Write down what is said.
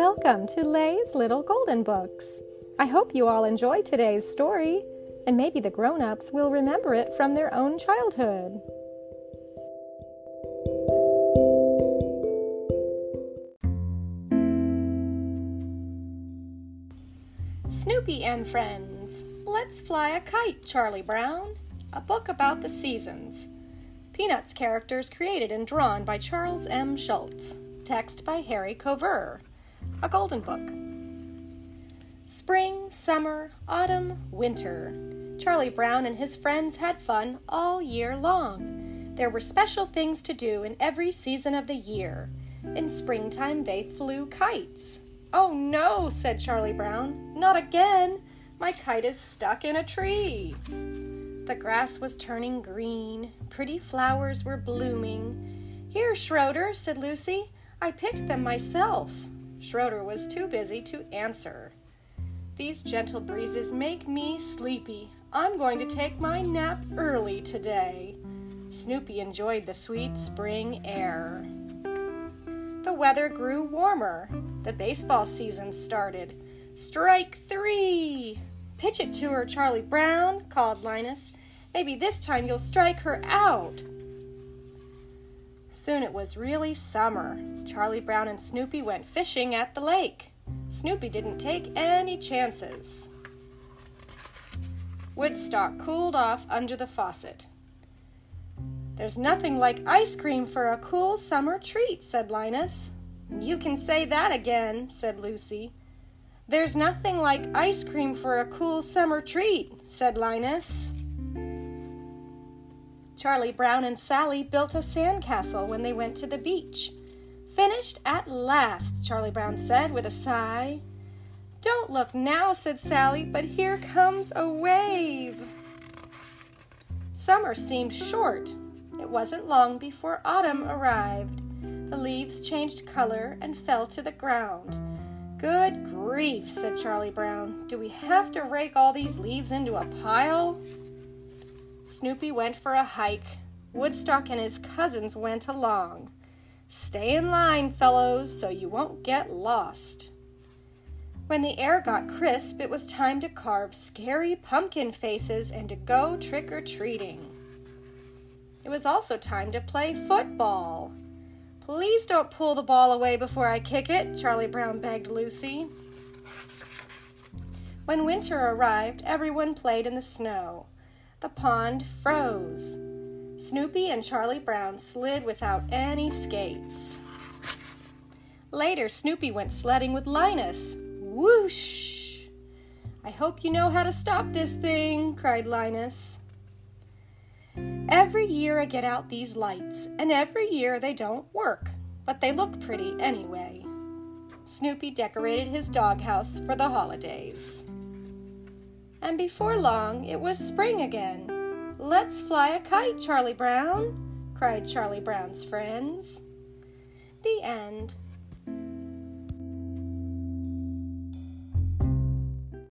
Welcome to Lay's Little Golden Books. I hope you all enjoy today's story, and maybe the grown ups will remember it from their own childhood. Snoopy and Friends. Let's Fly a Kite, Charlie Brown. A book about the seasons. Peanuts characters created and drawn by Charles M. Schulz. Text by Harry Cover. A Golden Book. Spring, summer, autumn, winter. Charlie Brown and his friends had fun all year long. There were special things to do in every season of the year. In springtime, they flew kites. Oh no, said Charlie Brown. Not again. My kite is stuck in a tree. The grass was turning green. Pretty flowers were blooming. Here, Schroeder, said Lucy. I picked them myself. Schroeder was too busy to answer. These gentle breezes make me sleepy. I'm going to take my nap early today. Snoopy enjoyed the sweet spring air. The weather grew warmer. The baseball season started. Strike three! Pitch it to her, Charlie Brown, called Linus. Maybe this time you'll strike her out. Soon it was really summer. Charlie Brown and Snoopy went fishing at the lake. Snoopy didn't take any chances. Woodstock cooled off under the faucet. There's nothing like ice cream for a cool summer treat, said Linus. You can say that again, said Lucy. There's nothing like ice cream for a cool summer treat, said Linus. Charlie Brown and Sally built a sandcastle when they went to the beach. Finished at last, Charlie Brown said with a sigh. Don't look now, said Sally, but here comes a wave. Summer seemed short. It wasn't long before autumn arrived. The leaves changed color and fell to the ground. Good grief, said Charlie Brown. Do we have to rake all these leaves into a pile? Snoopy went for a hike. Woodstock and his cousins went along. Stay in line, fellows, so you won't get lost. When the air got crisp, it was time to carve scary pumpkin faces and to go trick or treating. It was also time to play football. Please don't pull the ball away before I kick it, Charlie Brown begged Lucy. When winter arrived, everyone played in the snow. The pond froze. Snoopy and Charlie Brown slid without any skates. Later, Snoopy went sledding with Linus. Whoosh! I hope you know how to stop this thing, cried Linus. Every year I get out these lights, and every year they don't work, but they look pretty anyway. Snoopy decorated his doghouse for the holidays and before long it was spring again. Let's fly a kite, Charlie Brown, cried Charlie Brown's friends. The end.